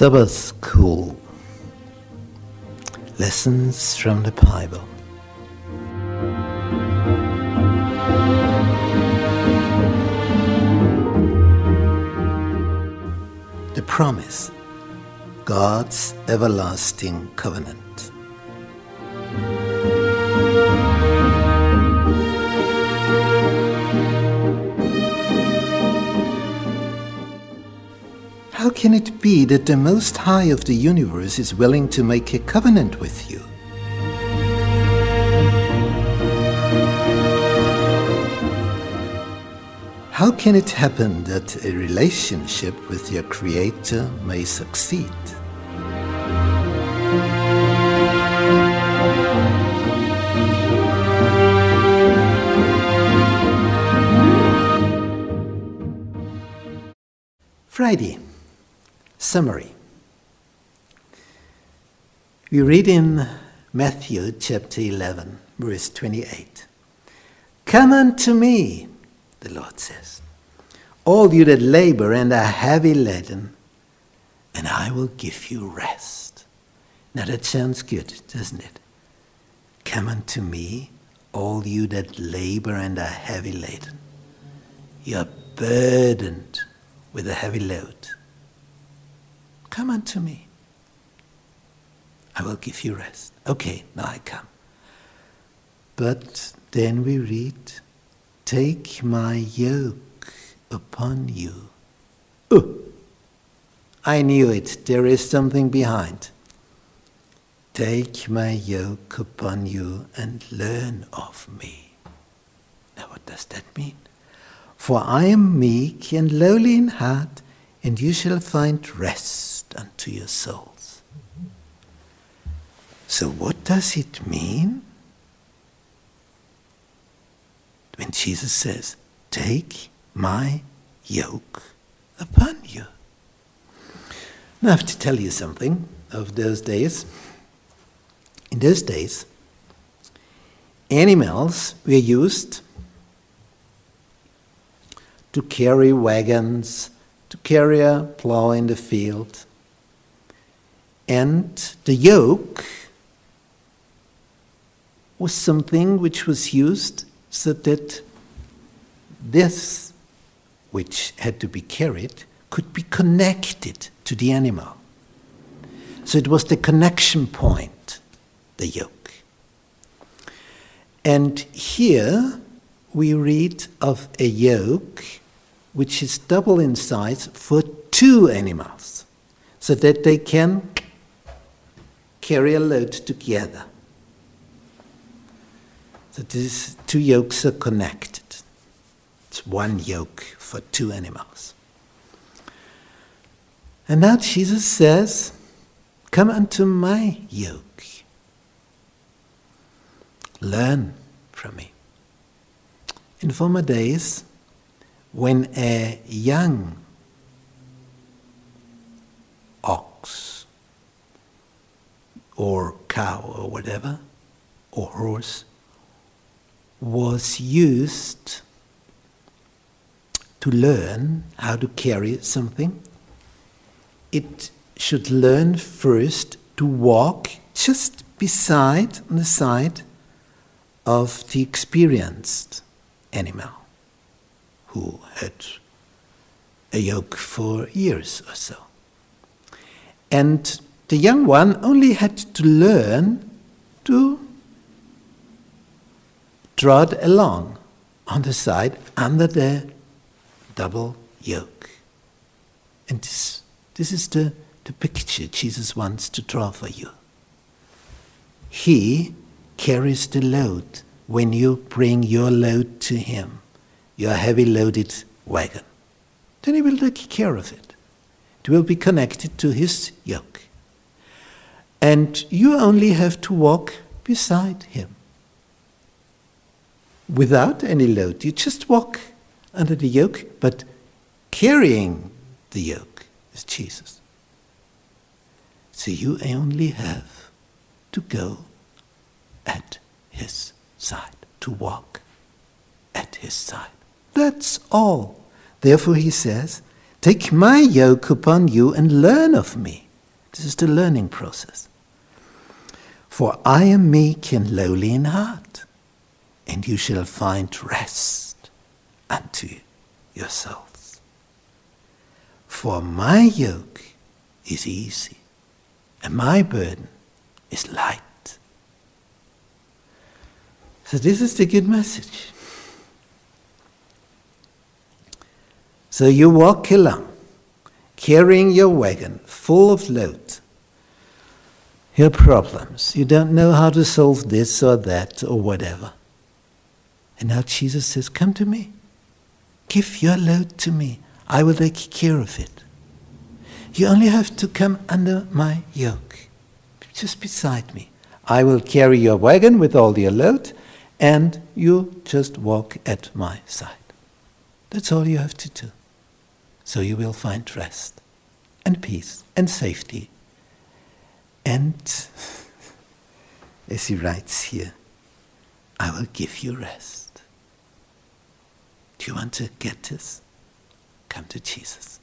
Sabbath School Lessons from the Bible. Promise God's Everlasting Covenant. How can it be that the Most High of the universe is willing to make a covenant with you? How can it happen that a relationship with your Creator may succeed? Friday. Summary. We read in Matthew chapter 11, verse 28. Come unto me, the Lord says, all you that labor and are heavy laden, and I will give you rest. Now that sounds good, doesn't it? Come unto me, all you that labor and are heavy laden. You're burdened with a heavy load. Come unto me. I will give you rest. Okay, now I come. But then we read, Take my yoke upon you. Oh, I knew it. There is something behind. Take my yoke upon you and learn of me. Now, what does that mean? For I am meek and lowly in heart, and you shall find rest unto your souls. So, what does it mean when Jesus says, Take my yoke upon you? Now, I have to tell you something of those days. In those days, animals were used to carry wagons, to carry a plow in the field. And the yoke was something which was used so that this, which had to be carried, could be connected to the animal. So it was the connection point, the yoke. And here we read of a yoke which is double in size for two animals, so that they can carry a load together. So these two yokes are connected. It's one yoke for two animals. And now Jesus says, Come unto my yoke. Learn from me. In former days, when a young ox or cow or whatever, or horse, was used to learn how to carry something, it should learn first to walk just beside, on the side of the experienced animal who had a yoke for years or so. And the young one only had to learn to trot along on the side under the double yoke. And this, this is the, the picture Jesus wants to draw for you. He carries the load when you bring your load to Him your heavy loaded wagon. Then he will take care of it. It will be connected to his yoke. And you only have to walk beside him. Without any load. You just walk under the yoke, but carrying the yoke is Jesus. So you only have to go at his side, to walk at his side. That's all. Therefore, he says, Take my yoke upon you and learn of me. This is the learning process. For I am meek and lowly in heart, and you shall find rest unto your souls. For my yoke is easy, and my burden is light. So, this is the good message. So, you walk along, carrying your wagon full of load, your problems. You don't know how to solve this or that or whatever. And now Jesus says, Come to me. Give your load to me. I will take care of it. You only have to come under my yoke, just beside me. I will carry your wagon with all your load, and you just walk at my side. That's all you have to do. So you will find rest and peace and safety. And as he writes here, I will give you rest. Do you want to get this? Come to Jesus.